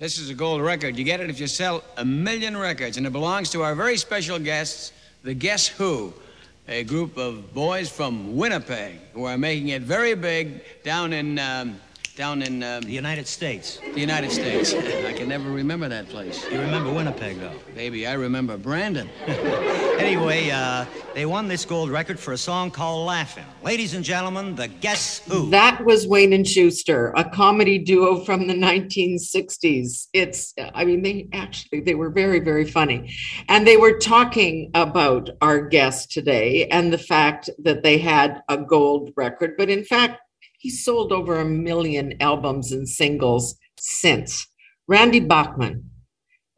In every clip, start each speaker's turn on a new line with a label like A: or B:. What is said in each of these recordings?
A: This is a gold record. You get it if you sell a million records, and it belongs to our very special guests, the Guess Who, a group of boys from Winnipeg who are making it very big down in um, down in um,
B: The United States.
A: the United States. I can never remember that place.
B: You remember Winnipeg, though.
A: Baby, I remember Brandon.
B: Anyway, uh, they won this gold record for a song called Laughing. Ladies and gentlemen, the Guess Who.
C: That was Wayne and Schuster, a comedy duo from the 1960s. It's, I mean, they actually, they were very, very funny. And they were talking about our guest today and the fact that they had a gold record. But in fact, he sold over a million albums and singles since. Randy Bachman,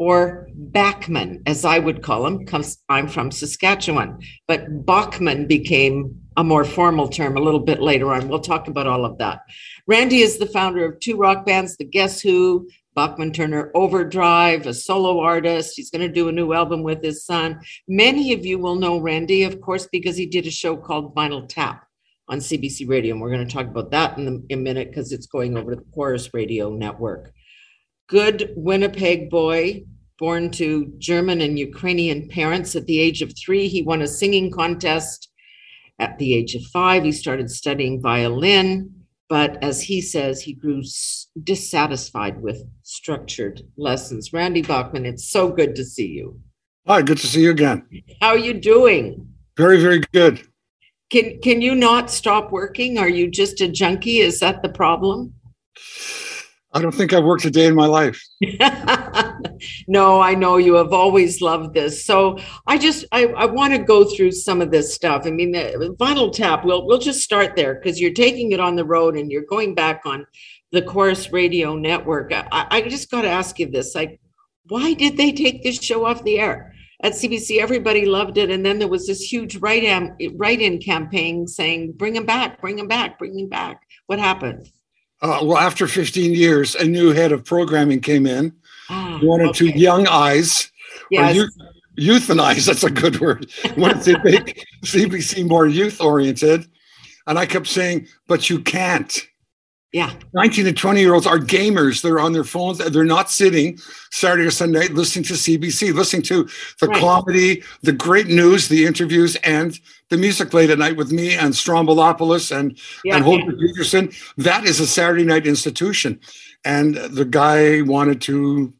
C: or Bachman, as I would call him, because I'm from Saskatchewan. But Bachman became a more formal term a little bit later on. We'll talk about all of that. Randy is the founder of two rock bands, The Guess Who, Bachman Turner Overdrive, a solo artist. He's going to do a new album with his son. Many of you will know Randy, of course, because he did a show called Vinyl Tap on CBC Radio. And we're going to talk about that in, the, in a minute because it's going over to the Corus Radio Network. Good Winnipeg boy, born to German and Ukrainian parents. At the age of three, he won a singing contest. At the age of five, he started studying violin. But as he says, he grew dissatisfied with structured lessons. Randy Bachman, it's so good to see you.
D: Hi, good to see you again.
C: How are you doing?
D: Very, very good.
C: Can can you not stop working? Are you just a junkie? Is that the problem?
D: I don't think I've worked a day in my life.
C: no, I know you have always loved this. So I just I, I want to go through some of this stuff. I mean, the vinyl tap. We'll we'll just start there because you're taking it on the road and you're going back on the Corus Radio Network. I, I just got to ask you this: like, why did they take this show off the air? At CBC, everybody loved it, and then there was this huge write-in write-in campaign saying, "Bring him back, bring him back, bring him back." What happened?
D: Uh, well, after 15 years, a new head of programming came in,
C: Ah,
D: wanted to
C: okay.
D: young eyes, or
C: Yes.
D: youth, euthanize, that's a good word, wanted to make CBC more youth oriented. And I kept saying, but you can't.
C: Yeah.
D: 19 and 20 year olds are gamers. They're on their phones. They're not sitting Saturday or Sunday night listening to CBC, listening to the
C: Right.
D: comedy, the great news, the interviews, and the music late at night with me and Stroumboulopoulos and,
C: Yeah.
D: and Holger Petersen. That is a Saturday night institution. And the guy wanted to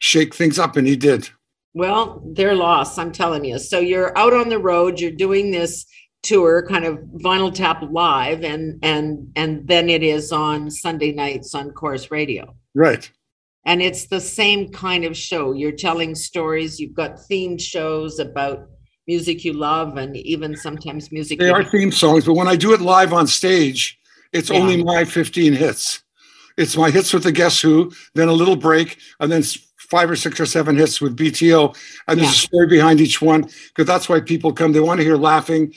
D: shake things up, and he did.
C: Well, they're lost, I'm telling you. So you're out on the road, you're doing this tour, kind of vinyl tap live, and and and then it is on Sunday nights on Corus Radio.
D: Right.
C: And it's the same kind of show. You're telling stories, you've got themed shows about music you love and even sometimes music
D: They are theme songs, but when I do it live on stage, it's
C: Yeah.
D: only my 15 hits. It's my hits with the Guess Who, then a little break, and then five or six or seven hits with BTO. And there's a story behind each one because that's why people come. They want to hear laughing.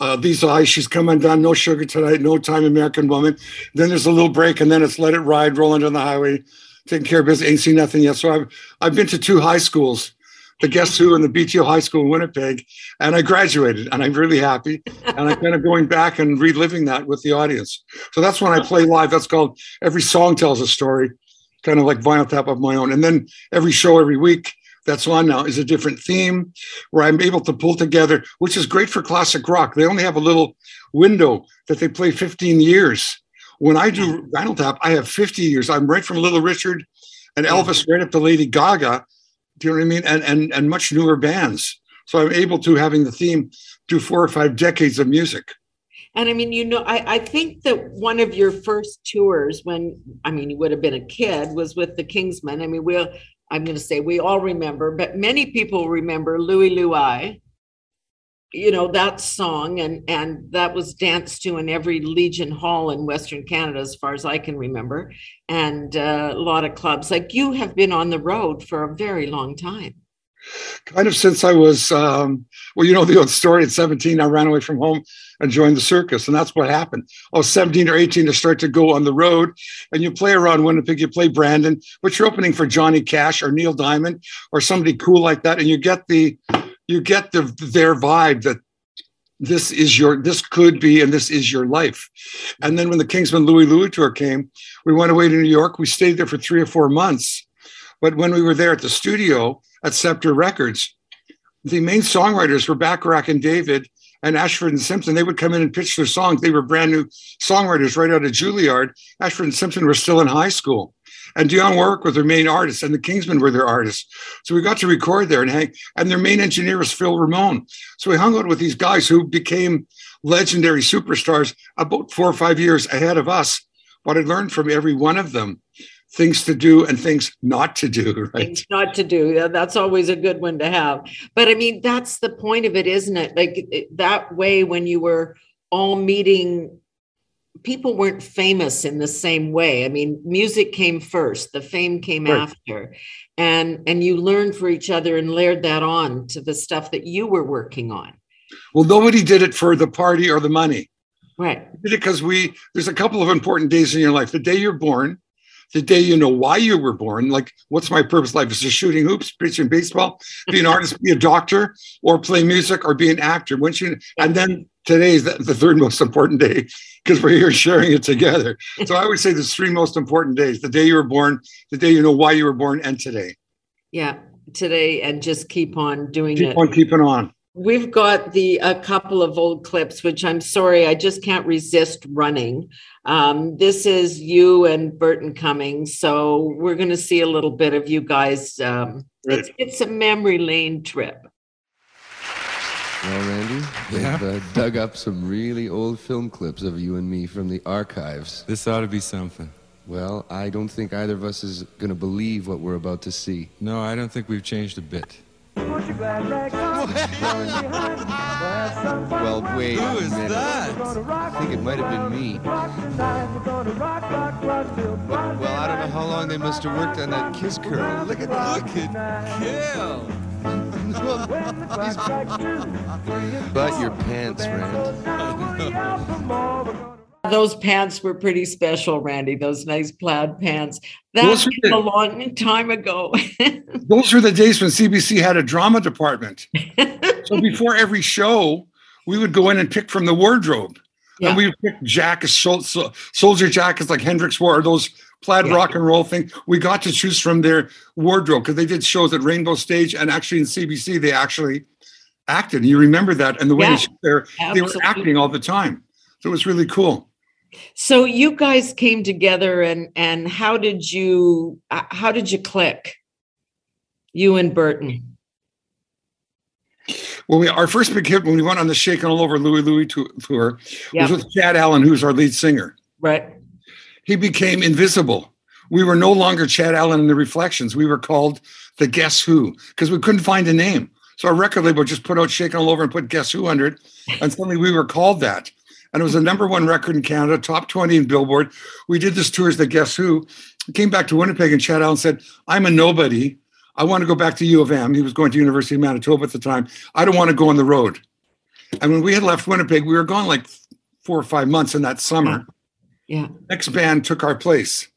D: Uh, These eyes, she's come undone, no sugar tonight, no time, American woman. Then there's a little break, and then it's let it ride, rolling down the highway, taking care of business, ain't seen nothing yet. So I've I've been to two high schools, the Guess Who and the BTO High School in Winnipeg, and I graduated, and I'm really happy and I'm kind of going back and reliving that with the audience. So that's when I play live. That's called every song tells a story, kind of like vinyl tap of my own. And then every show every week that's on now is a different theme where I'm able to pull together, which is great for classic rock. They only have a little window that they play 15 years. When I do vinyl tap, I have 50 years. I'm right from Little Richard and Elvis right up to Lady Gaga. Do you know what I mean? And and and much newer bands. So I'm able to having the theme do four or five decades of music.
C: And I mean, you know, I, I think that one of your first tours when, I mean, you would have been a kid was with the Kingsmen. I mean, we'll, I'm going to say we all remember, but many people remember Louie Louie, you know, that song and, and that was danced to in every Legion Hall in Western Canada, as far as I can remember. And uh, a lot of clubs like you have been on the road for a very long time.
D: kind of since I was, um, well, you know, the old story at 17, I ran away from home and join the circus. And that's what happened. I was 17 or 18 to start to go on the road. And you play around Winnipeg, you play Brandon, but you're opening for Johnny Cash or Neil Diamond or somebody cool like that. And you get the, you get the, their vibe that this is your, this could be, and this is your life. And then when the Kingsmen Louie Louie tour came, we went away to New York. We stayed there for three or four months. But when we were there at the studio at Scepter Records, the main songwriters were Bacharach and David and Ashford and Simpson. They would come in and pitch their songs. They were brand new songwriters right out of Juilliard. Ashford and Simpson were still in high school. And Dionne Warwick was their main artist, and the Kingsmen were their artists. So we got to record there and hang. And their main engineer was Phil Ramone. So we hung out with these guys who became legendary superstars about four or five years ahead of us. What I learned from every one of them things to do and things not to do right?
C: Things not to do. That's always a good one to have. But i mean that's the point of it isn't it? Like that way when you were all meeting people weren't famous in the same way. I mean music came first the fame came right. after. And and you learned for each other and layered that on to the stuff that you were working on.
D: Well nobody did it for the party or the money.
C: Right.
D: We did it because we there's a couple of important days in your life. The day you're born the day you know why you were born. Like, what's my purpose life? Is it shooting hoops, pitching baseball, be an artist, be a doctor, or play music, or be an actor? Once you, and then today is the, third most important day because we're here sharing it together. So I would say there's three most important days: the day you were born, the day you know why you were born, and today.
C: Yeah, today, and just keep on doing
D: keep
C: it.
D: Keep on keeping on.
C: We've got the a couple of old clips, which I'm sorry, I just can't resist running. Um, this is you and Burton Cummings, so we're going to see a little bit of you guys. Um, right. it's, it's, a memory lane trip.
E: Well, Randy,
F: yeah.
E: they've uh, dug up some really old film clips of you and me from the archives.
F: This ought to be something.
E: Well, I don't think either of us is going to believe what we're about to see.
F: No, I don't think we've changed a bit.
E: well, wait.
F: Who is that?
E: I think it might have been me. Well, well, I don't know how long they must have worked on that kiss curl. Look at that.
F: Look at Kill.
E: but your pants, Rand.
C: Those pants were pretty special, Randy. Those nice plaid pants. That was a long time ago.
D: those were the days when CBC had a drama department. so before every show, we would go in and pick from the wardrobe. Yeah. And we would pick jackets, soldier jackets like Hendrix wore, those plaid yeah. rock and roll thing. We got to choose from their wardrobe because they did shows at Rainbow Stage and actually in CBC, they actually acted. You remember that. And the way yeah, they, they were acting all the time. So it was really cool.
C: So you guys came together and and how did you uh, how did you click? You and Burton.
D: Well, we, our first big hit when we went on the Shakin' All Over Louie Louie tour yep. was with Chad Allan, who's our lead singer.
C: Right.
D: He became invisible. We were no longer Chad Allan and the Reflections. We were called the Guess Who because we couldn't find a name. So our record label just put out Shakin' All Over and put Guess Who under it, and suddenly we were called that and it was a number one record in Canada, top 20 in Billboard. We did this tour as the Guess Who. came back to Winnipeg and Chad Allan said, I'm a nobody. I want to go back to U of M. He was going to University of Manitoba at the time. I don't want to go on the road. And when we had left Winnipeg, we were gone like four or five months in that summer.
C: Yeah.
D: Next band took our place.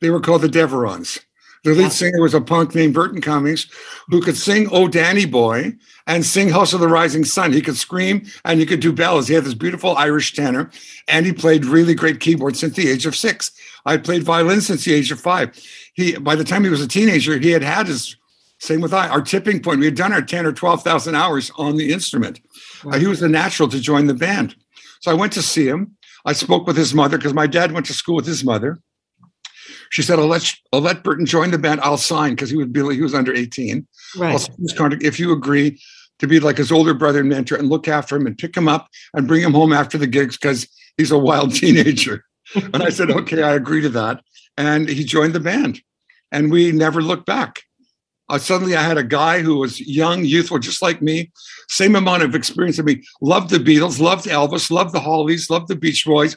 D: They were called the Deverons. The lead yeah. singer was a punk named Burton Cummings who could sing Oh Danny Boy and sing House of the Rising Sun. He could scream and he could do bells. He had this beautiful Irish tenor and he played really great keyboard since the age of six. I played violin since the age of five. He, by the time he was a teenager, he had had his, same with I, our tipping point. We had done our 10 or 12,000 hours on the instrument. Uh, he was a natural to join the band. So I went to see him. I spoke with his mother because my dad went to school with his mother. She said, "I'll let I'll let Burton join the band. I'll sign because he would be he was under 18.
C: Right.
D: I'll contract if you agree to be like his older brother and mentor and look after him and pick him up and bring him home after the gigs because he's a wild teenager." and I said, "Okay, I agree to that." And he joined the band, and we never looked back. Uh, suddenly, I had a guy who was young, youthful, just like me, same amount of experience as me. Loved the Beatles, loved Elvis, loved the Hollies, loved the Beach Boys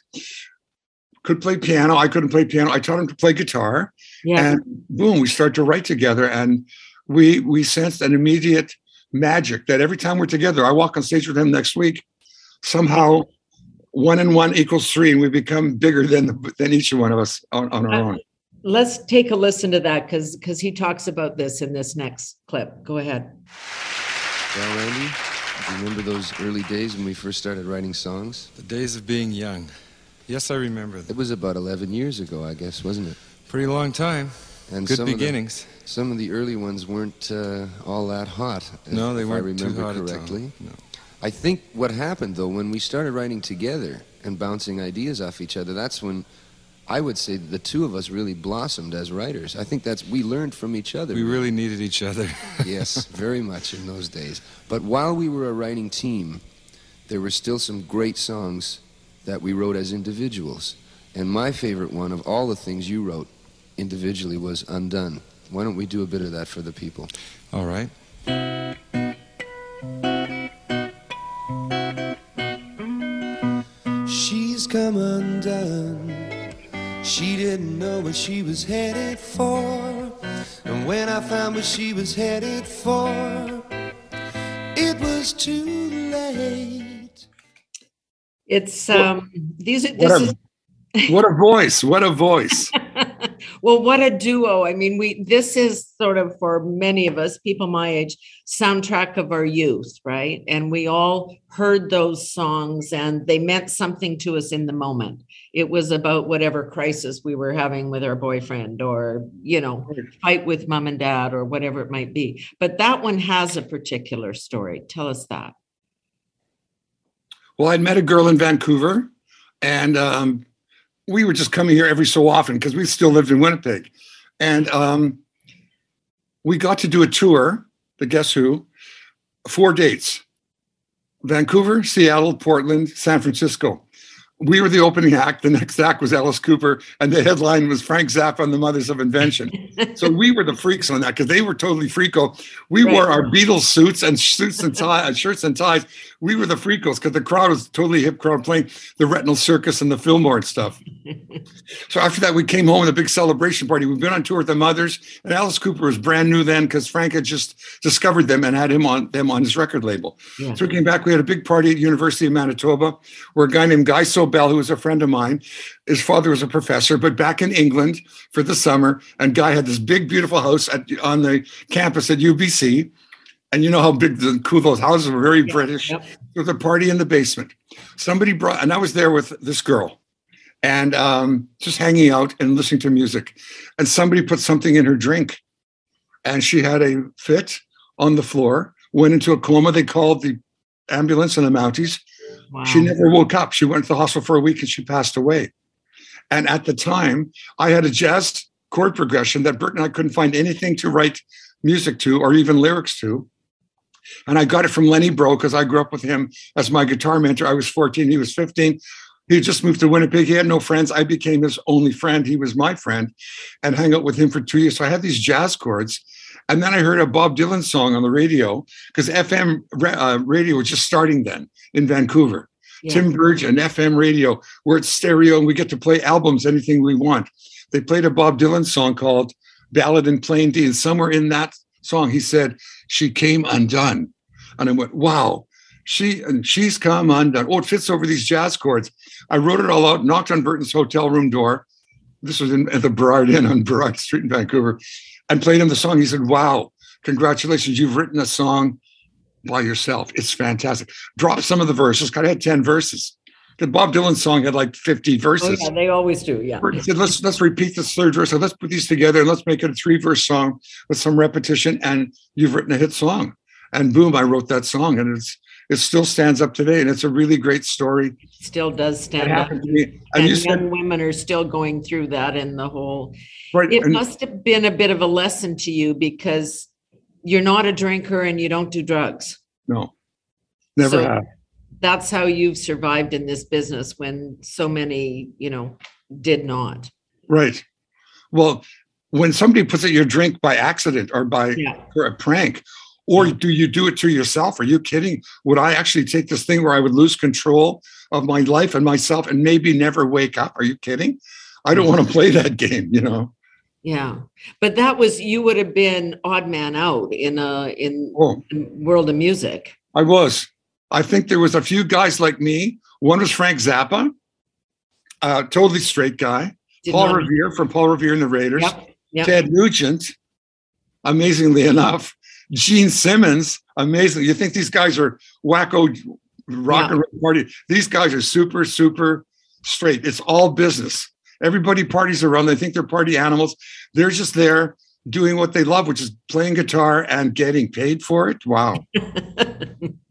D: could play piano. I couldn't play piano. I taught him to play guitar.
C: Yeah.
D: And boom, we started to write together. And we we sensed an immediate magic that every time we're together, I walk on stage with him next week, somehow one and one equals three, and we become bigger than the, than each one of us on, on our uh, own.
C: Let's take a listen to that because because he talks about this in this next clip. Go ahead.
E: Well, Randy, do you remember those early days when we first started writing songs?
F: The days of being young. Yes, I remember.
E: It was about 11 years ago, I guess, wasn't it?
F: Pretty long time.
E: And
F: Good
E: some
F: beginnings.
E: Of the, some of the early ones weren't uh, all that hot.
F: No, they
E: if
F: weren't
E: I
F: too
E: remember
F: hot
E: correctly.
F: No.
E: I think what happened though, when we started writing together and bouncing ideas off each other, that's when I would say the two of us really blossomed as writers. I think that's we learned from each other.
F: We really needed each other.
E: yes, very much in those days. But while we were a writing team, there were still some great songs that we wrote as individuals. And my favorite one of all the things you wrote individually was Undone. Why don't we do a bit of that for the people?
F: All right.
E: She's come undone. She didn't know what she was headed for. And when I found what she was headed for, it was too late.
C: It's um these are
D: What
C: this is
D: what a voice. What a voice.
C: well what a duo. I mean we this is sort of for many of us people my age soundtrack of our youth right? And we all heard those songs and they meant something to us in the moment. It was about whatever crisis we were having with our boyfriend or you know fight with mom and dad or whatever it might be. But that one has a particular story. Tell us that
D: Well, I'd met a girl in Vancouver, and um, we were just coming here every so often because we still lived in Winnipeg. And um, we got to do a tour, the Guess Who, four dates Vancouver, Seattle, Portland, San Francisco. We were the opening act. The next act was Alice Cooper, and the headline was Frank Zappa and the Mothers of Invention. so we were the freaks on that because they were totally freako. We
C: Right.
D: wore our Beatles suits and suits and tie, uh, shirts and ties. We were the freakos because the crowd was totally hip crowd playing the Retinal Circus and the Fillmore and stuff. so after that, we came home with a big celebration party. We've been on tour with the Mothers, and Alice Cooper was brand new then because Frank had just discovered them and had him on them on his record label.
C: Yeah.
D: So we came back. We had a big party at University of Manitoba, where a guy named Guy Sobel, who was a friend of mine, his father was a professor, but back in England for the summer. And Guy had this big, beautiful house at, on the campus at UBC. And you know how big the cool those houses were, very British.
C: yep.
D: There was a party in the basement. Somebody brought, and I was there with this girl, and um, just hanging out and listening to music. And somebody put something in her drink, and she had a fit on the floor. Went into a coma. They called the ambulance and the Mounties.
C: Wow.
D: She never woke up. She went to the hospital for a week and she passed away. And at the time, I had a jazz chord progression that Bert and I couldn't find anything to write music to or even lyrics to. And I got it from Lenny Breau because I grew up with him as my guitar mentor. I was 14, he was 15. He just moved to Winnipeg. He had no friends. I became his only friend. He was my friend and hung out with him for two years. So I had these jazz chords. And then I heard a Bob Dylan song on the radio because FM uh, radio was just starting then in Vancouver.
C: Yeah.
D: Tim Burge and FM radio, where it's stereo and we get to play albums, anything we want. They played a Bob Dylan song called Ballad in Plain D. And somewhere in that song, he said, She came undone. And I went, Wow, she and she's come undone. Oh, it fits over these jazz chords. I wrote it all out, knocked on Burton's hotel room door. This was in, at the Burrard Inn on Burrard Street in Vancouver, and played him the song. He said, Wow, congratulations, you've written a song by yourself. It's fantastic. Drop some of the verses. 'cause I had 10 verses. The Bob Dylan song had like 50
C: oh,
D: verses.
C: yeah, they always do yeah
D: Burton said, let's let's repeat this third verse. So let's put these together and let's make it a three verse song with some repetition. And you've written a hit song. And boom, I wrote that song, and it's it still stands up today. And it's a really great story.
C: still does stand up
D: to me. And,
C: and young women are still going through that in the whole
D: right.
C: it
D: and-
C: must have been a bit of a lesson to you because you're not a drinker and you don't do drugs
D: no, never
C: So-
D: have.
C: that's how you've survived in this business when so many you know did not
D: Right. Well, when somebody puts it in your drink by accident or by
C: yeah
D: for a prank, or do you do it to yourself? Are you kidding? Would I actually take this thing where I would lose control of my life and myself and maybe never wake up? Are you kidding? I don't want to play that game, you know.
C: yeah but that was you would have been odd man out in a in
D: Oh,
C: world of music
D: I was. I think there was a few guys like me. One was Frank Zappa, uh, totally straight guy.
C: Did
D: Paul
C: not-
D: Revere from Paul Revere and the Raiders.
C: Yep, yep.
D: Ted Nugent, amazingly enough. Gene Simmons, amazing. You think these guys are wacko rock
C: Yeah.
D: and roll party? These guys are super, super straight. It's all business. Everybody parties around. They think they're party animals. They're just there doing what they love, which is playing guitar and getting paid for it. Wow.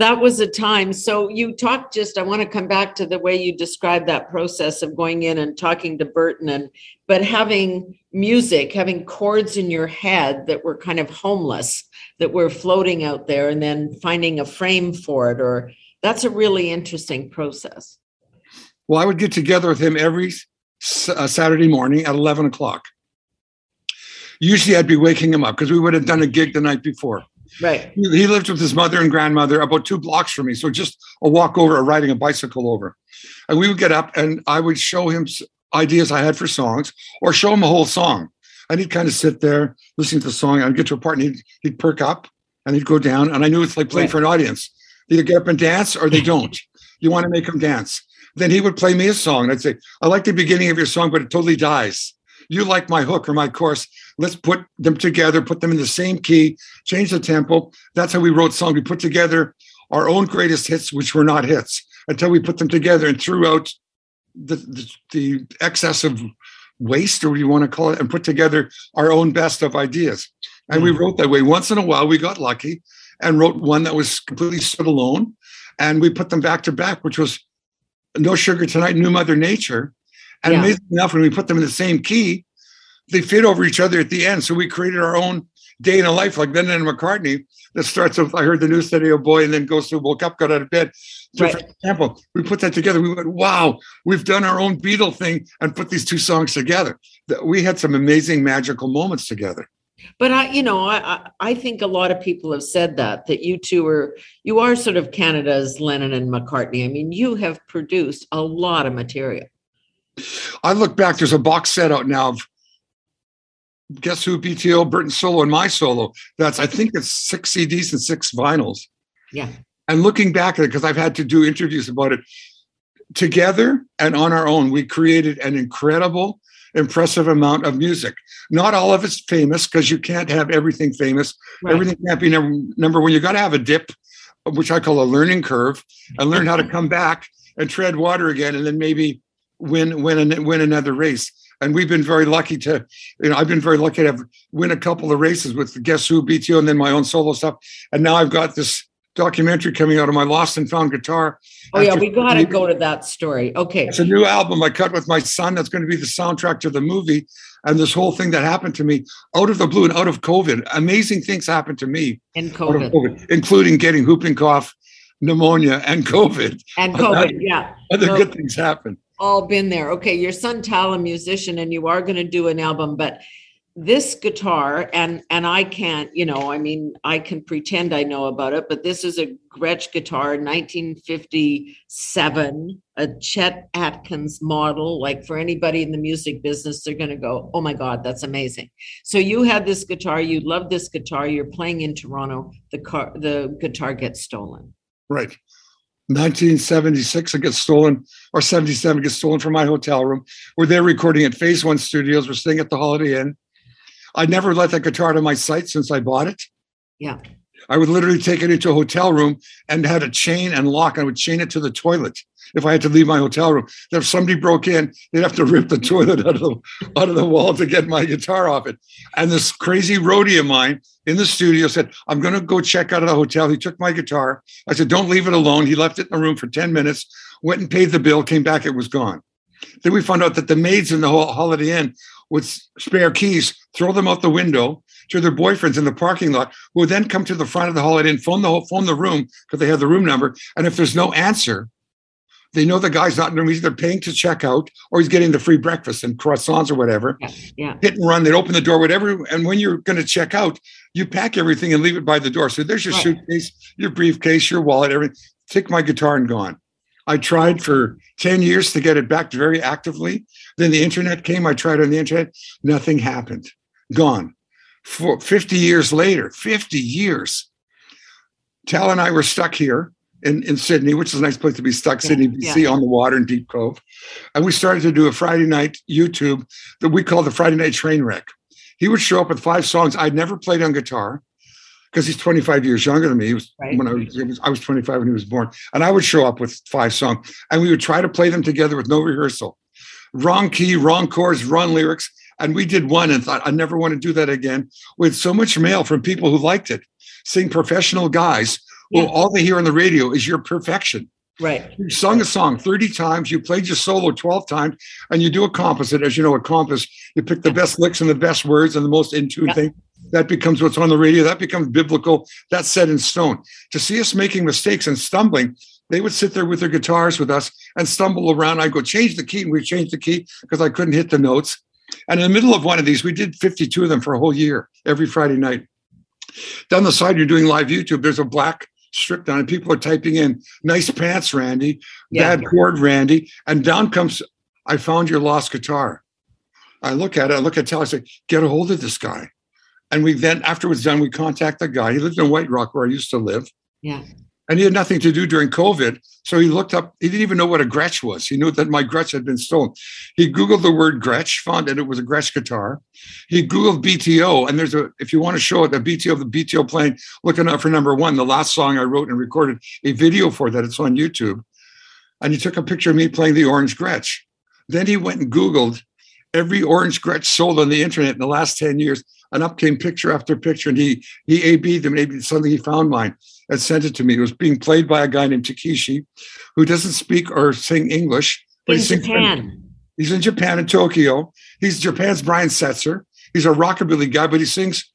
C: that was a time. So you talked just, I want to come back to the way you described that process of going in and talking to Burton and, but having music, having chords in your head that were kind of homeless, that were floating out there and then finding a frame for it, or that's a really interesting process.
D: Well, I would get together with him every uh, Saturday morning at 11 o'clock. Usually I'd be waking him up because we would have done a gig the night before.
C: Right.
D: He lived with his mother and grandmother about two blocks from me. So just a walk over or riding a bicycle over. And we would get up and I would show him ideas I had for songs or show him a whole song. And he'd kind of sit there listening to the song. I'd get to a part and he'd, he'd perk up and he'd go down. And I knew it's like playing right. for an audience. They either get up and dance or they don't. you want to make them dance. Then he would play me a song. And I'd say, I like the beginning of your song, but it totally dies you like my hook or my chorus. Let's put them together, put them in the same key, change the tempo. That's how we wrote songs. We put together our own greatest hits, which were not hits, until we put them together and threw out the, the, the excess of waste, or you want to call it, and put together our own best of ideas. And we mm. wrote that way. Once in a while, we got lucky and wrote one that was completely stood alone. And we put them back to back, which was No Sugar Tonight, New Mother Nature. And yeah. amazing enough, when we put them in the same key, they fit over each other at the end. So we created our own day in a life, like Lennon and McCartney, that starts with I heard the news today, oh boy, and then goes to woke up, got out of bed. So right. for example, we put that together. We went, wow, we've done our own Beatle thing and put these two songs together. We had some amazing magical moments together.
C: But I, you know, I I think a lot of people have said that that you two are you are sort of Canada's Lennon and McCartney. I mean, you have produced a lot of material.
D: I look back, there's a box set out now of Guess Who, BTO, Burton solo, and my solo. That's, I think it's six CDs and six vinyls.
C: Yeah.
D: And looking back at it, because I've had to do interviews about it, together and on our own, we created an incredible, impressive amount of music. Not all of it's famous because you can't have everything famous. Right. Everything can't be number, number one. You got to have a dip, which I call a learning curve, and learn how to come back and tread water again, and then maybe win win win another race. And we've been very lucky to, you know, I've been very lucky to have win a couple of races with Guess Who, BTO, and then my own solo stuff. And now I've got this documentary coming out of my lost and found guitar.
C: Oh yeah, we got to go to that story. Okay,
D: it's a new album I cut with my son. That's going to be the soundtrack to the movie. And this whole thing that happened to me out of the blue and out of COVID, amazing things happened to me
C: in COVID,
D: COVID including getting whooping cough, pneumonia, and COVID.
C: And COVID, yeah.
D: Other so, good things happened
C: all been there. Okay, your son Tal, a musician, and you are going to do an album, but this guitar and and I can't, you know, I mean, I can pretend I know about it, but this is a Gretsch guitar, 1957, a Chet Atkins model. Like for anybody in the music business, they're going to go, "Oh my God, that's amazing!" So you had this guitar, you love this guitar, you're playing in Toronto. The car, the guitar gets stolen.
D: Right. 1976, it gets stolen, or 77 gets stolen from my hotel room. We're there recording at Phase One Studios. We're staying at the Holiday Inn. I never let that guitar out of my sight since I bought it.
C: Yeah.
D: I would literally take it into a hotel room and had a chain and lock. I would chain it to the toilet if I had to leave my hotel room. If somebody broke in, they'd have to rip the toilet out of the out of the wall to get my guitar off it. And this crazy roadie of mine in the studio said, I'm going to go check out of the hotel. He took my guitar. I said, Don't leave it alone. He left it in the room for 10 minutes, went and paid the bill, came back, it was gone. Then we found out that the maids in the Holiday Inn would spare keys, throw them out the window to their boyfriends in the parking lot, who would then come to the front of the Holiday Inn, phone the phone the room because they have the room number. And if there's no answer, they know the guy's not in the room. He's either paying to check out or he's getting the free breakfast and croissants or whatever.
C: Yeah, yeah.
D: Hit and run. They'd open the door, whatever. And when you're going to check out, you pack everything and leave it by the door. So there's your right. suitcase, your briefcase, your wallet, everything. Take my guitar and gone. I tried for 10 years to get it back very actively. Then the internet came. I tried on the internet. Nothing happened. Gone. For 50 years later, 50 years, Tal and I were stuck here in, in Sidney, which is a nice place to be stuck, yeah, Sidney, BC, yeah. on the water in Deep Cove. And we started to do a Friday night YouTube that we call the Friday Night Train Wreck. He would show up with five songs I'd never played on guitar because he's 25 years younger than me. He was right. when I was, I was 25 when he was born. And I would show up with five songs and we would try to play them together with no rehearsal. wrong key, wrong chords, wrong lyrics. And we did one and thought, I never want to do that again. With so much mail from people who liked it, seeing professional guys
C: Yeah.
D: who all they hear on the radio is your perfection.
C: Right.
D: You sung a song 30 times, you played your solo 12 times, and you do a composite. As you know, a compass, you pick the best licks and the best words and the most in tune
C: Yeah.
D: thing. That becomes what's on the radio. That becomes biblical. That's set in stone. To see us making mistakes and stumbling, they would sit there with their guitars with us and stumble around. I'd go change the key, and we'd change the key because I couldn't hit the notes. And in the middle of one of these, we did 52 of them for a whole year, every Friday night. Down the side, you're doing live YouTube. There's a black strip down, and people are typing in "nice pants, Randy,"
C: Yeah.
D: "bad chord, Randy," and down comes, "I found your lost guitar." I look at it. I look at Tal. I say, "Get a hold of this guy." And we then, after it was done, we contact the guy. He lived in White Rock, where I used to live,
C: Yeah.
D: And he had nothing to do during COVID. So he looked up. He didn't even know what a Gretsch was. He knew that my Gretsch had been stolen. He Googled the word Gretsch, found that it was a Gretsch guitar. He Googled BTO, and there's a. If you want to show it, the BTO, the BTO playing, looking out for number one, the last song I wrote and recorded a video for that. It's on YouTube, and he took a picture of me playing the orange Gretsch. Then he went and Googled every orange Gretsch sold on the internet in the last ten years, and up came picture after picture, and he he AB'd them. Maybe suddenly he found mine and sent it to me. It was being played by a guy named Takeshi, who doesn't speak or sing English. but
C: In
D: he sings
C: Japan.
D: He's in Japan in Tokyo. He's Japan's Brian Setzer. He's a rockabilly guy, but he sings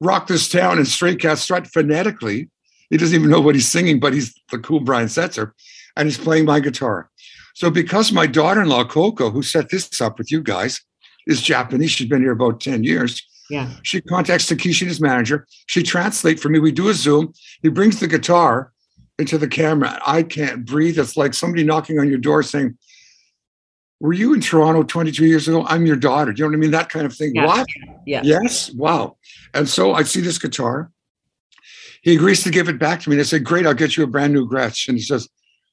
D: "Rock This Town" and "Stray Cat Strut" phonetically. He doesn't even know what he's singing, but he's the cool Brian Setzer, and he's playing my guitar. So, because my daughter-in-law Coco, who set this up with you guys, is Japanese, she's been here about ten years.
C: Yeah.
D: She contacts Takeshi, his manager. She translates for me. We do a Zoom. He brings the guitar into the camera. I can't breathe. It's like somebody knocking on your door saying, Were you in Toronto 22 years ago? I'm your daughter. Do you know what I mean? That kind of thing.
C: Yeah.
D: What?
C: Yeah.
D: Yes. Wow. And so I see this guitar. He agrees to give it back to me. And I said, Great, I'll get you a brand new Gretsch. And he says,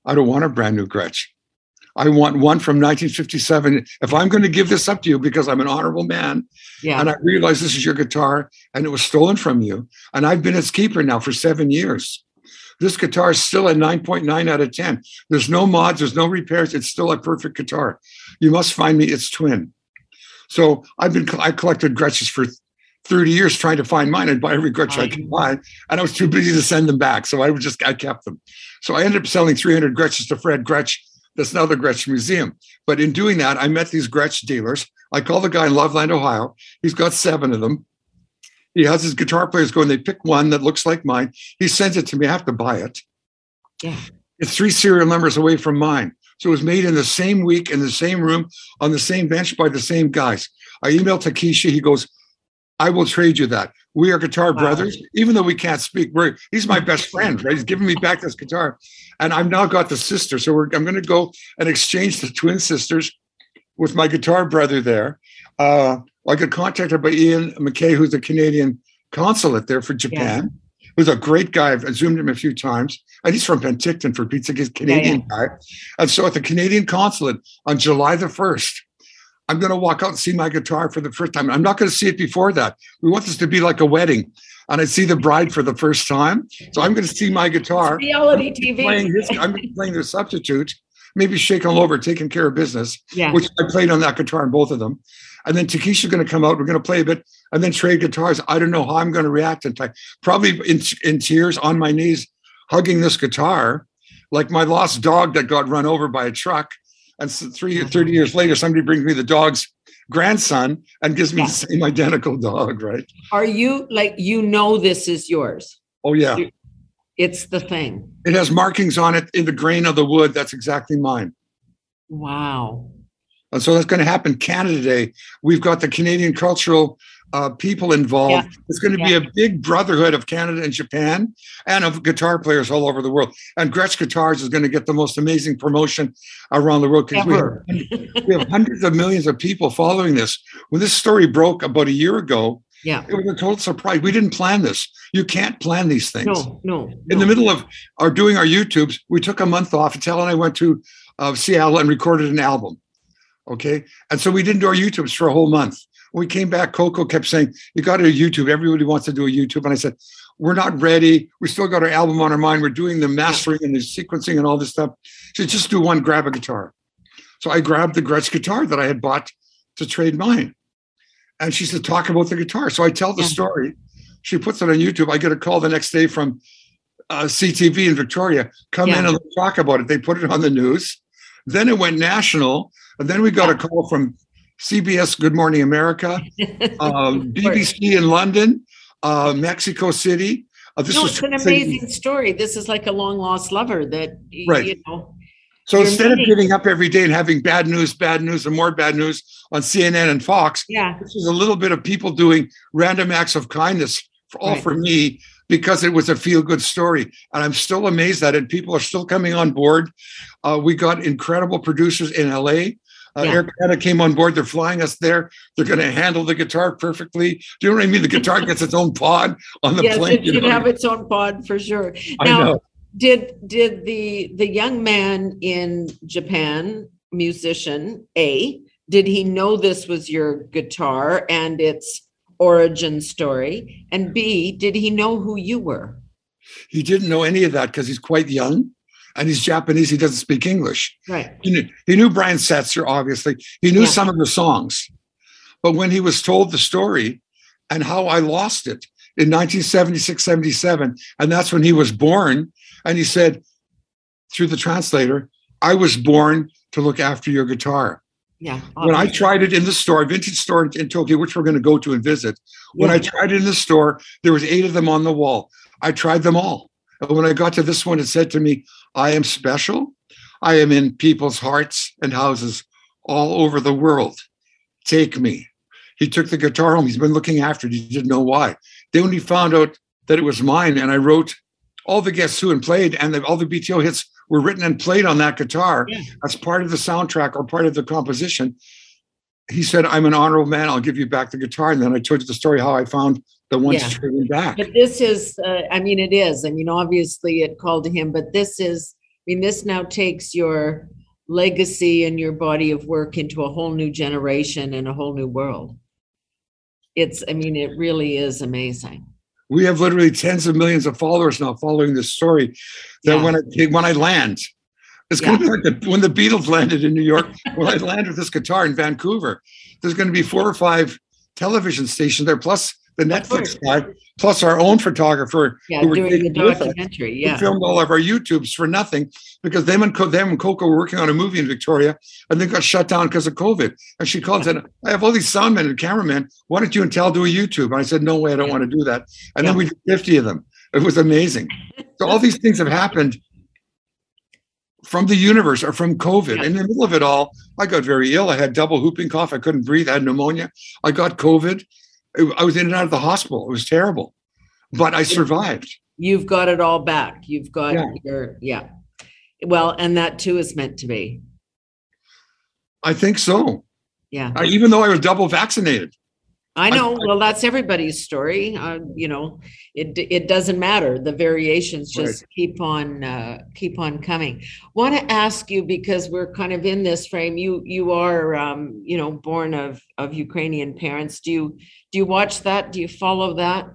D: I don't want a brand new Gretsch. I want one from 1957. If I'm going to give this up to you because I'm an honorable man,
C: Yeah.
D: and I realize this is your guitar and it was stolen from you. And I've been its keeper now for seven years. This guitar is still a 9.9 out of 10. There's no mods, there's no repairs. It's still a perfect guitar. You must find me its twin. So I've been, I collected Gretsches for 30 years trying to find mine and buy every Gretsch I could buy. And I was too busy to send them back. So I would just, I kept them. So I ended up selling 300 Gretsches to Fred Gretsch. That's now the Gretsch Museum. But in doing that, I met these Gretsch dealers. I call the guy in Loveland, Ohio. He's got seven of them. He has his guitar players going, they pick one that looks like mine. He sends it to me. I have to buy it.
C: Yeah.
D: It's three serial numbers away from mine. So it was made in the same week, in the same room, on the same bench by the same guys. I emailed Takeshi. He goes, I will trade you that. We are guitar
C: Wow.
D: brothers, even though we can't speak. We're, he's my best friend, right? He's giving me back this guitar. And I've now got the sister. So we're, I'm going to go and exchange the twin sisters with my guitar brother there. Uh, I got contacted by Ian McKay, who's the Canadian consulate there for Japan. Who's a great guy. I've zoomed him a few times. And he's from Penticton for pizza. He's a Canadian guy. And so at the Canadian consulate on July the 1st, I'm going to walk out and see my guitar for the first time. I'm not going to see it before that. We want this to be like a wedding. And I see the bride for the first time. So I'm going to see my guitar.
C: Reality
D: Playing
C: TV.
D: his, I'm playing their substitute, maybe shaking all over, taking care of business,
C: Yeah.
D: which I played on that guitar in both of them. And then Takeshi's going to come out. We're going to play a bit and then trade guitars. I don't know how I'm going to react. In probably in, in tears on my knees, hugging this guitar, like my lost dog that got run over by a truck. And so three, mm-hmm. 30 years later, somebody brings me the dog's grandson and gives me
C: Yeah.
D: the same identical dog, right?
C: Are you like, you know, this is yours?
D: Oh, yeah.
C: It's the thing.
D: It has markings on it in the grain of the wood. That's exactly mine.
C: Wow.
D: And so that's going to happen Canada Day. We've got the Canadian cultural uh, people involved.
C: Yeah.
D: It's going to be a big brotherhood of Canada and Japan and of guitar players all over the world. And Gretsch Guitars is going to get the most amazing promotion around the world because we, have- we have hundreds of millions of people following this. When this story broke about a year ago,
C: Yeah.
D: it was a total surprise. We didn't plan this. You can't plan these things
C: No, no.
D: in the middle of our doing our YouTubes, we took a month off. Tal and I went to uh, Seattle and recorded an album. Okay. And so we didn't do our YouTubes for a whole month. When we came back, Coco kept saying, You got to do YouTube. Everybody wants to do a YouTube. And I said, We're not ready. We still got our album on our mind. We're doing the mastering and the sequencing and all this stuff. So just do one, grab a guitar. So I grabbed the Gretsch guitar that I had bought to trade mine. And she said, talk about the guitar. So I tell the
C: Yeah.
D: story. She puts it on YouTube. I get a call the next day from uh, CTV in Victoria. Come in and talk about it. They put it on the news. Then it went national. And then we got a call from CBS Good Morning America, um, BBC in London, uh, Mexico City. Uh, this
C: No, it's an amazing story. This is like a long lost lover that,
D: Right.
C: you know,
D: So instead of
C: meeting-
D: getting up every day and having bad news, bad news, and more bad news on CNN and Fox,
C: yeah,
D: this is a little bit of people doing random acts of kindness, for, all
C: Right.
D: for me, because it was a feel good story. And I'm still amazed at it. People are still coming on board. Uh, we got incredible producers in LA. Uh,
C: Yeah.
D: Air Canada came on board. They're flying us there. They're going to handle the guitar perfectly. Do you know what I mean? The guitar gets its own pod on the
C: yes,
D: plane.
C: it
D: you
C: should
D: know?
C: have its own pod for sure. Now, did did the the young man in Japan, musician A, did he know this was your guitar and its origin story? And B, did he know who you were?
D: He didn't know any of that because he's quite young and he's Japanese. He doesn't speak English.
C: Right.
D: He knew, he knew Brian Setzer, obviously. He knew
C: Yeah.
D: some of the songs. But when he was told the story and how I lost it in 1976, 77, and that's when he was born, and he said, through the translator, I was born to look after your guitar.
C: Yeah.
D: When I tried it in the store, vintage store in Tokyo, which we're going to go to and visit, when I tried it in the store, there was eight of them on the wall. I tried them all. And when I got to this one, it said to me, I am special. I am in people's hearts and houses all over the world. Take me. He took the guitar home. He's been looking after it. He didn't know why. Then when he found out that it was mine and I wrote all the Guess Who and played, and the, all the BTO hits were written and played on that guitar
C: Yeah.
D: as part of the soundtrack or part of the composition. He said, I'm an honorable man. I'll give you back the guitar. And then I told you the story how I found the one
C: Yeah.
D: him back.
C: But this is, uh, I mean, it is. I mean, obviously it called to him, but this is, I mean, this now takes your legacy and your body of work into a whole new generation and a whole new world. It's, I mean, it really is amazing.
D: we have literally tens of millions of followers now following this story. That
C: Yeah.
D: when I when I land, it's going to be like the, when the Beatles landed in New York. when I land with this guitar in Vancouver, there's going to be four or five television stations there, plus the Netflix guy, plus our own photographer
C: Yeah,
D: who were
C: doing the documentary, yeah.
D: filmed all of our YouTubes for nothing because them and Co- them and Coco were working on a movie in Victoria and they got shut down because of COVID. And she called and said, "I have all these soundmen and cameramen. Why don't you and Tal do a YouTube?" And I said, "No way, I don't want to do that." And then we did 50 of them. It was amazing. So all these things have happened from the universe or from COVID.
C: Yeah.
D: In the middle of it all, I got very ill. I had double whooping cough. I couldn't breathe. I had pneumonia. I got COVID. I was in and out of the hospital. It was terrible, but I survived.
C: You've got it all back. You've got
D: Yeah.
C: your, yeah. Well, and that too is meant to be.
D: I think so.
C: Yeah.
D: Uh, even though I was double vaccinated.
C: I know.
D: I-
C: Well, that's everybody's story. Uh, you know, it it doesn't matter. The variations just keep on uh, keep on coming. Want to ask you because we're kind of in this frame. You you are um, you know born of of Ukrainian parents. Do you do you watch that? Do you follow that?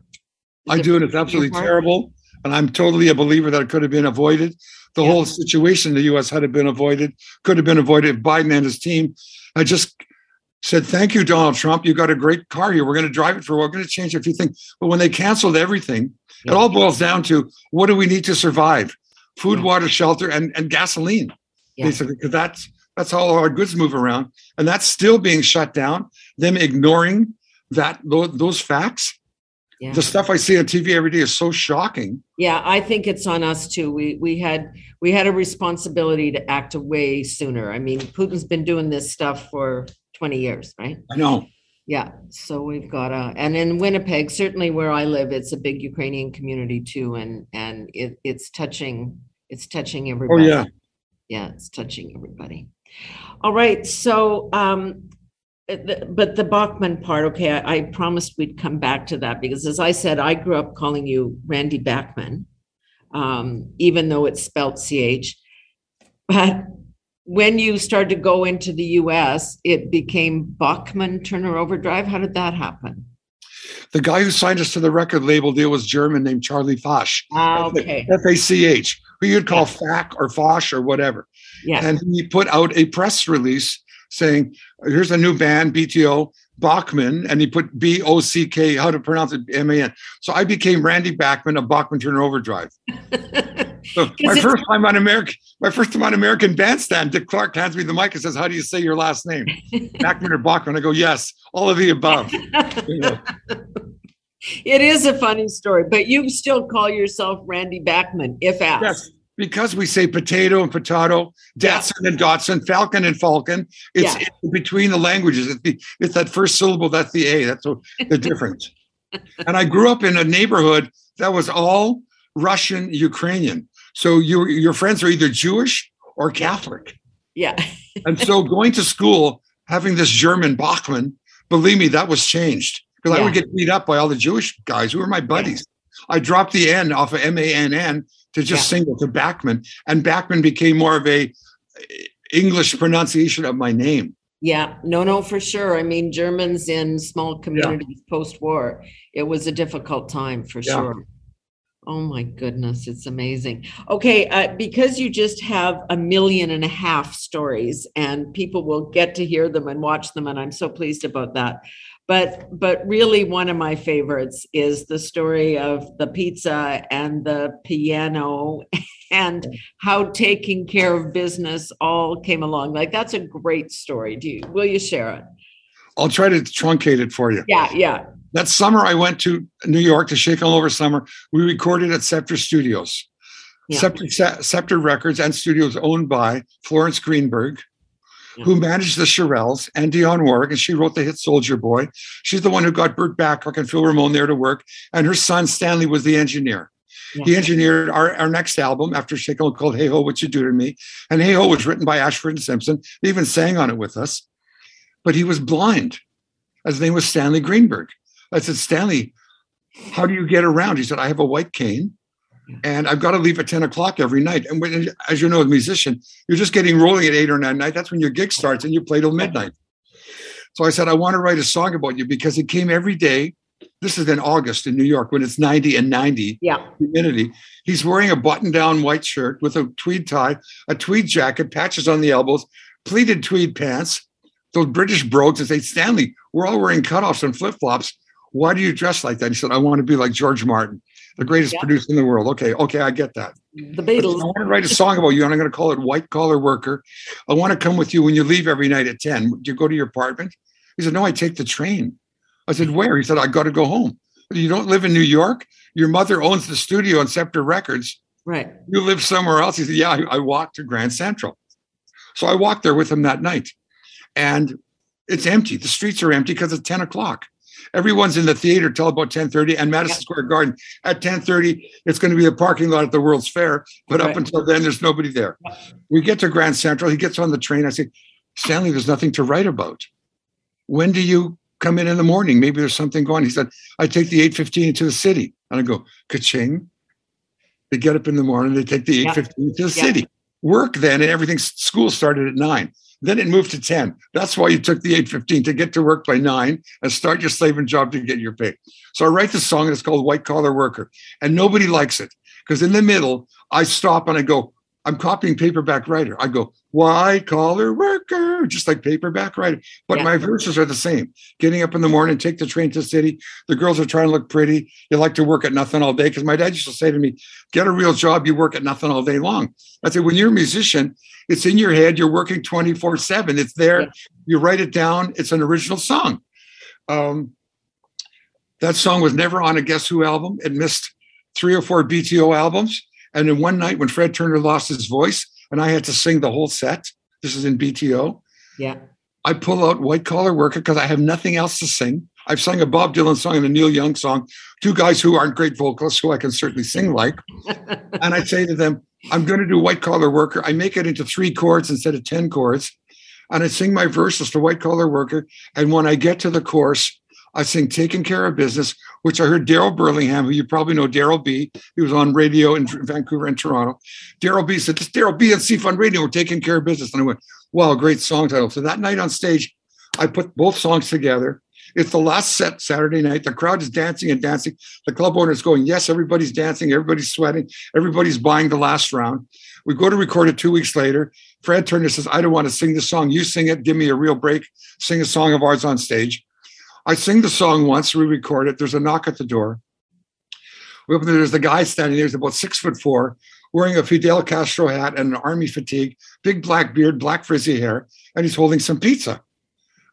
C: Is
D: I
C: it
D: do, and it's absolutely terrible. And I'm totally a believer that it could have been avoided. The
C: Yeah.
D: whole situation in the US had it been avoided, could have been avoided if Biden and his team had just said, Thank you, Donald Trump. You got a great car here. We're going to drive it for a while. We're going to change a few things. But when they canceled everything,
C: Yeah.
D: it all boils down to what do we need to survive? Food,
C: Yeah.
D: water, shelter, and, and gasoline,
C: Yeah.
D: basically, because that's that's how our goods move around. And that's still being shut down. Them ignoring that those facts.
C: Yeah.
D: The stuff I see on TV every day is so shocking.
C: Yeah, I think it's on us too. We we had we had a responsibility to act way sooner. I mean, Putin's been doing this stuff for 20 years, right?
D: I know.
C: Yeah, so we've got a, and in Winnipeg, certainly where I live, it's a big Ukrainian community too, and and it it's touching, it's touching everybody.
D: Oh yeah.
C: Yeah, it's touching everybody. All right, so um, uh, but the Bachman part, okay, I, I promised we'd come back to that because as I said, I grew up calling you Randy Bachman, um, even though it's spelled CH. But when you started to go into the US, it became Bachman Turner Overdrive. How did that happen?
D: The guy who signed us to the record label deal was German named Charlie Fach.
C: Ah, okay.
D: F A C H, who you'd call Fack or Fosh or whatever.
C: Yeah.
D: And he put out a press release saying, here's a new band, BTO, Bachman, and he put B O C K, how to pronounce it, M A N. So I became Randy Bachman of Bachman Turner Overdrive. So my first time on American, my first time on American Bandstand, Dick Clark hands me the mic and says, "How do you say your last name, Bachman or Bachman?" I go, "Yes, all of the above." You know,
C: It is a funny story, but you still call yourself Randy Bachman if asked.
D: yes, because we say potato and potato,
C: Yeah.
D: Datsun and Dotson, Falcon and Falcon. It's,
C: Yeah.
D: between the languages. It's, the, it's that first syllable. That's the A. That's the difference. and I grew up in a neighborhood that was all Russian, Ukrainian. So your your friends are either Jewish or Catholic.
C: Yeah.
D: And so going to school, having this German Bachman, believe me, that was changed because I would get beat up by all the Jewish guys who were my buddies. I dropped the N off of M A N N to just single to Bachman, and Bachman became more of a eh, English pronunciation of my name.
C: Yeah, no, no, for sure. I mean, Germans in small communities post-war, it was a difficult time for
D: Yeah.
C: sure. Oh my goodness, it's amazing. Okay, uh, because you just have a million and a half stories and people will get to hear them and watch them, and I'm so pleased about that. But but really one of my favorites is the story of the pizza and the piano and how taking care of business all came along. Like that's a great story. Do you will you share it?
D: I'll try to truncate it for you.
C: Yeah, yeah.
D: That summer, I went to New York to Shake All Over Summer. We recorded at Scepter Studios.
C: Yeah.
D: Scepter, Scepter Records and Studios owned by Florence Greenberg, who managed the Shirelles and Dionne Warwick, and she wrote the hit Soldier Boy. She's the one who got Burt Bacharach and Phil Ramone there to work, and her son Stanley was the engineer. He engineered our, our next album after Shake All called Hey Ho, What You Do to Me. And Hey Ho was written by Ashford and Simpson. They even sang on it with us. But he was blind. His name was Stanley Greenberg. I said, Stanley, how do you get around? He said, I have a white cane and I've got to leave at 10 o'clock every night. And when, as you know, as a musician, you're just getting rolling at eight or nine night. That's when your gig starts and you play till midnight. So I said, I want to write a song about you because it came every day. This is in August in New York when it's 90 and 90
C: Yeah.
D: humidity. He's wearing a button down white shirt with a tweed tie, a tweed jacket, patches on the elbows, pleated tweed pants, those British brogues. And say, Stanley, we're all wearing cutoffs and flip flops. Why do you dress like that? He said, I want to be like George Martin, the greatest
C: Yeah.
D: producer in the world. Okay, okay, I get that.
C: The Beatles.
D: I want to write a song about you, and I'm going to call it White Collar Worker. I want to come with you when you leave every night at 10. Do you go to your apartment? He said, No, I take the train. I said, Where? He said, I got to go home. You don't live in New York? Your mother owns the studio on Scepter Records.
C: Right.
D: You live somewhere else? He said, Yeah, I, I walked to Grand Central. So I walked there with him that night. And it's empty. The streets are empty because it's 10 o'clock. Everyone's in the theater till about 10:30 and Madison
C: Yeah.
D: Square Garden. At 10:30, it's going to be a parking lot at the World's Fair. But up until then, there's nobody there. We get to Grand Central. He gets on the train. I say, Stanley, there's nothing to write about. When do you come in in the morning? Maybe there's something going. He said, I take the 8:15 to the city. And I go, ka-ching. They get up in the morning. They take the
C: Yeah.
D: 8:15 to the
C: Yeah.
D: city. Work then, and everything. School started at nine. Then it moved to 10. That's why you took the 8:15 to get to work by nine and start your slaving job to get your pay. So I write this song and it's called White Collar Worker. And nobody likes it because in the middle, I stop and I go, I'm copying paperback writer. I go, white collar worker, just like paperback writer. But
C: Yeah.
D: my verses are the same. Getting up in the morning, take the train to the city. The girls are trying to look pretty. You like to work at nothing all day. Because my dad used to say to me, get a real job, you work at nothing all day long. I said, when you're a musician, it's in your head, you're working 24 7. It's there.
C: Yeah.
D: You write it down. It's an original song. Um, that song was never on a Guess Who album. It missed three or four BTO albums. And then one night when Fred Turner lost his voice and I had to sing the whole set, this is in BTO,
C: Yeah.
D: I pull out White Collar Worker because I have nothing else to sing. I've sung a Bob Dylan song and a Neil Young song, two guys who aren't great vocalists who I can certainly sing like. and I say to them, I'm going to do White Collar Worker. I make it into three chords instead of 10 chords. And I sing my verses to White Collar Worker. And when I get to the chorus, I sing Taking Care of Business, which I heard Daryl Burlingham, who you probably know, Daryl B. He was on radio in Vancouver and Toronto. Daryl B said, This Daryl B and CFUN Radio, we're taking care of business. And I went, Wow, great song title. So that night on stage, I put both songs together. It's the last set Saturday night. The crowd is dancing and dancing. The club owner is going, Yes, everybody's dancing. Everybody's sweating. Everybody's buying the last round. We go to record it two weeks later. Fred Turner says, I don't want to sing the song. You sing it. Give me a real break. Sing a song of ours on stage. I sing the song once. We record it. There's a knock at the door. We open. There's the guy standing there. He's about six foot four, wearing a Fidel Castro hat and an army fatigue, big black beard, black frizzy hair, and he's holding some pizza.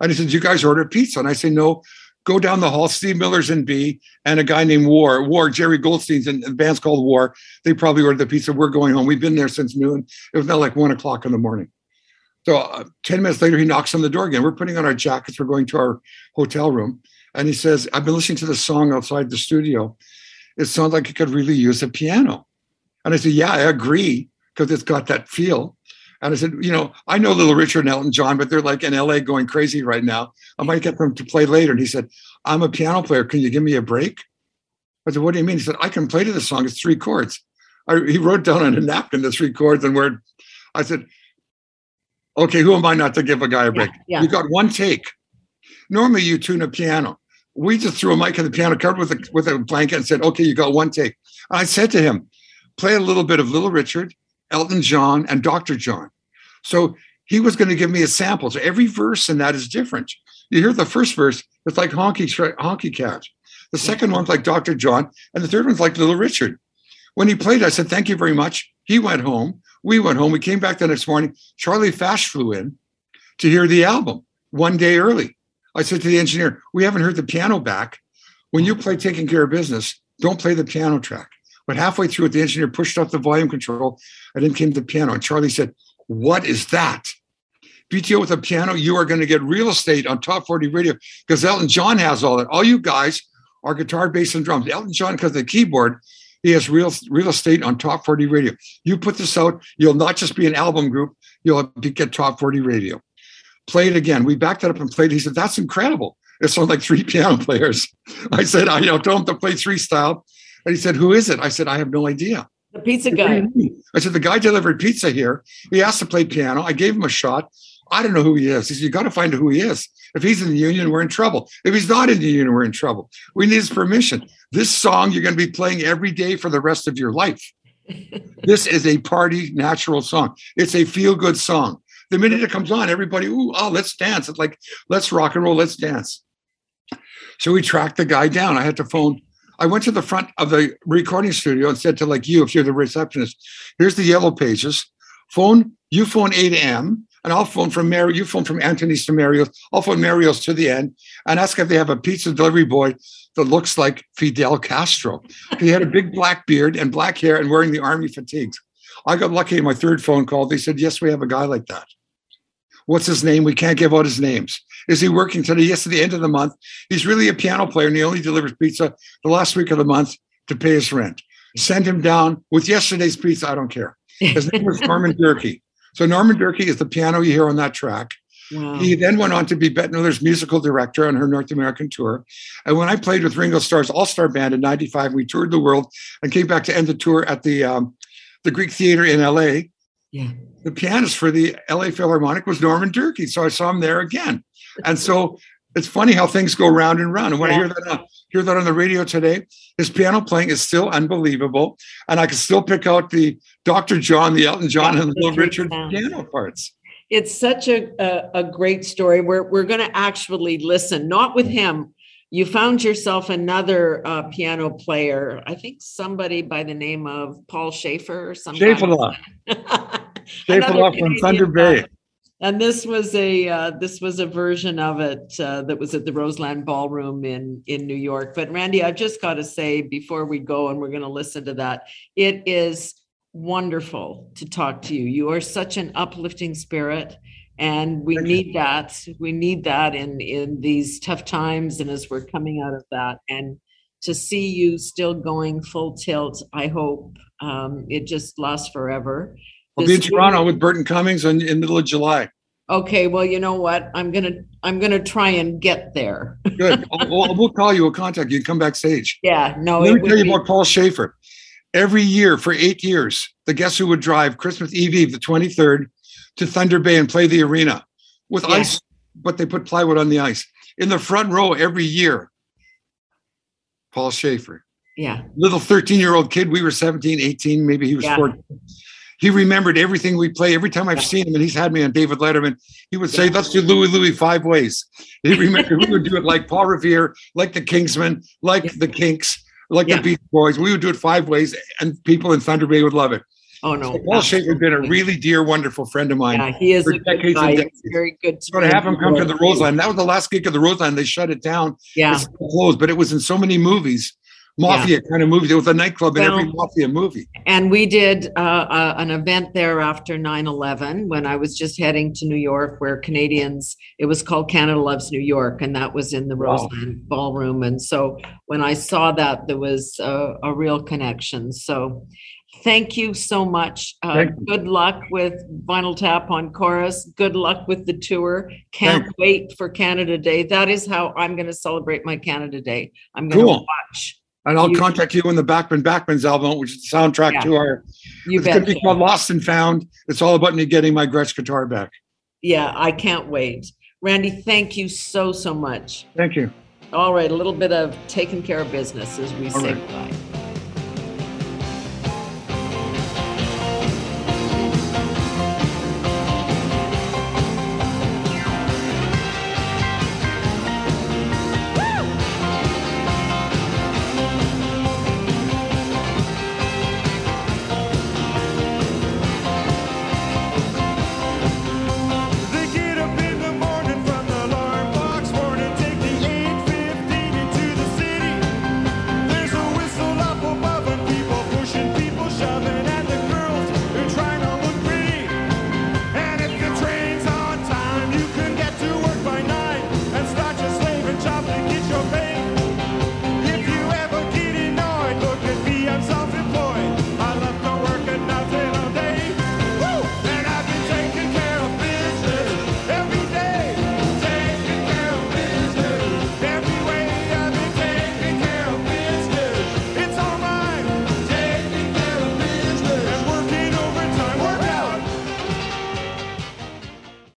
D: And he says, You guys ordered pizza? And I say, No, go down the hall. Steve Miller's in B and a guy named War. War, Jerry Goldstein's in the band's called War. They probably ordered the pizza. We're going home. We've been there since noon. It was now like one o'clock in the morning. So uh, 10 minutes later, he knocks on the door again. We're putting on our jackets. We're going to our hotel room. And he says, I've been listening to the song outside the studio. It sounds like it could really use a piano. And I said, Yeah, I agree, because it's got that feel. And I said, you know, I know Little Richard and Elton John, but they're like in LA going crazy right now. I might get them to play later. And he said, I'm a piano player. Can you give me a break? I said, what do you mean? He said, I can play to the song. It's three chords. I, he wrote down on a napkin the three chords and where I said, okay, who am I not to give a guy a break?
C: Yeah, yeah.
D: You got one take. Normally you tune a piano. We just threw a mic in the piano covered with a, with a blanket and said, okay, you got one take. I said to him, play a little bit of Little Richard, Elton John, and Dr. John. So he was going to give me a sample. So every verse in that is different. You hear the first verse, it's like Honky, honky Cat. The second one's like Dr. John, and the third one's like Little Richard. When he played, I said, Thank you very much. He went home. We went home. We came back the next morning. Charlie Fach flew in to hear the album one day early. I said to the engineer, We haven't heard the piano back. When you play Taking Care of Business, don't play the piano track. But halfway through it, the engineer pushed off the volume control and then came the piano. And Charlie said, What is that? BTO with a piano, you are going to get real estate on Top 40 Radio because Elton John has all that. All you guys are guitar, bass, and drums. Elton John, because the keyboard, he has real real estate on Top 40 Radio. You put this out, you'll not just be an album group, you'll get Top 40 Radio. Play it again. We backed it up and played. He said, That's incredible. It sounds like three piano players. I said, I you know, told him to play three style. And he said, Who is it? I said, I have no idea.
C: The pizza guy.
D: I said, the guy delivered pizza here. He asked to play piano. I gave him a shot. I don't know who he is. He said, You got to find out who he is. If he's in the union, we're in trouble. If he's not in the union, we're in trouble. We need his permission. This song you're going to be playing every day for the rest of your life. this is a party natural song. It's a feel good song. The minute it comes on, everybody, ooh, oh, let's dance. It's like, let's rock and roll, let's dance. So we tracked the guy down. I had to phone. I went to the front of the recording studio and said to like you, if you're the receptionist, here's the yellow pages. Phone, you phone 8 a.m. and I'll phone from Mary, you phone from Anthony's to Mario's. I'll phone Mario's to the end and ask if they have a pizza delivery boy that looks like Fidel Castro. He had a big black beard and black hair and wearing the army fatigues. I got lucky in my third phone call. They said, Yes, we have a guy like that. What's his name? We can't give out his names. Is he working today? Yes, at the end of the month. He's really a piano player and he only delivers pizza the last week of the month to pay his rent. Send him down with yesterday's pizza. I don't care. His name was Norman Durkee. So Norman Durkee is the piano you hear on that track.
C: Wow.
D: He then went on to be Bette Midler's musical director on her North American tour. And when I played with Ringo Starr's All Star Band in '95, we toured the world and came back to end the tour at the um, the Greek Theater in LA.
C: Yeah.
D: The pianist for the LA Philharmonic was Norman Durkee, so I saw him there again. And so it's funny how things go round and round. And when I hear that on, hear that on the radio today, his piano playing is still unbelievable, and I can still pick out the Dr. John, the Elton John,
C: Yeah,
D: and Little Richard
C: sounds.
D: piano parts.
C: It's such a, a, a great story. We're, we're going to actually listen, not with him. You found yourself another uh, piano player. I think somebody by the name of Paul Shaffer or something.
D: Shafala, Shafala from Thunder Bay.
C: And this was a uh, this was a version of it uh, that was at the Roseland Ballroom in in New York. But Randy, I've just got to say before we go, and we're going to listen to that, it is wonderful to talk to you. You are such an uplifting spirit, and we
D: Thank you.
C: need that. We need that in in these tough times, and as we're coming out of that, and to see you still going full tilt. I hope um, it just lasts forever.
D: I'll be in Toronto with Burton Cummings in, in middle of July.
C: Okay, well, you know what? I'm gonna I'm gonna try and get there.
D: Good. I'll, we'll, we'll call you. We'll contact you. Come backstage.
C: Yeah, no,
D: Let me tell you
C: be,
D: about Paul Shaffer. Every year for eight years, the Guess Who would drive Christmas Eve Eve, the 23rd, to Thunder Bay and play the arena with
C: Yeah.
D: ice, but they put plywood on the ice. in the front row every year. Paul Shaffer,
C: Yeah.
D: little 13 year old kid. We were 17, 18, maybe he was
C: Yeah.
D: 14. He remembered everything we play. Every time I've seen him, and he's had me on David Letterman, he would say, Let's do Louie Louie five ways. He remembered we would do it like Paul Revere, like the Kingsmen, like
C: Yeah.
D: the Kinks, like
C: Yeah.
D: the Beach Boys. We would do it five ways, and people in Thunder Bay would love it.
C: Oh, no.
D: So Paul Shaffer has been a really dear, wonderful friend of mine.
C: Yeah, he is
D: for
C: a good
D: decades and
C: guy. He's
D: decades.
C: very good.
D: So to have him come to the Roseland, that was the last gig of the Roseland. They shut it down.
C: Yeah.
D: It's closed, but it was in so many movies, mafia kind of movie. It was a nightclub in every mafia movie.
C: And we did uh, uh, an event there after 9 11 when I was just heading to New York, where Canadians, it was called Canada Loves New York, and that was in the
D: Wow.
C: Roseland Ballroom. And so when I saw that, there was a, a real connection. So thank you so much. Uh,
D: you.
C: good luck with Vinyl Tap on Corus. Good luck with the tour. Can't
D: Thank
C: wait for Canada Day. That is how I'm going to celebrate my Canada Day. I'm going to
D: Cool.
C: watch.
D: And I'll
C: You-
D: contact you when the Bachman Bachman's album, which is the soundtrack
C: Yeah.
D: to our.
C: You
D: it's going to be called Lost and Found. It's all about me getting my Gretsch guitar back.
C: Yeah, I can't wait. Randy, thank you so, so much.
D: Thank you.
C: All right, a little bit of taking care of business as we
D: All
C: say
D: right.
C: goodbye.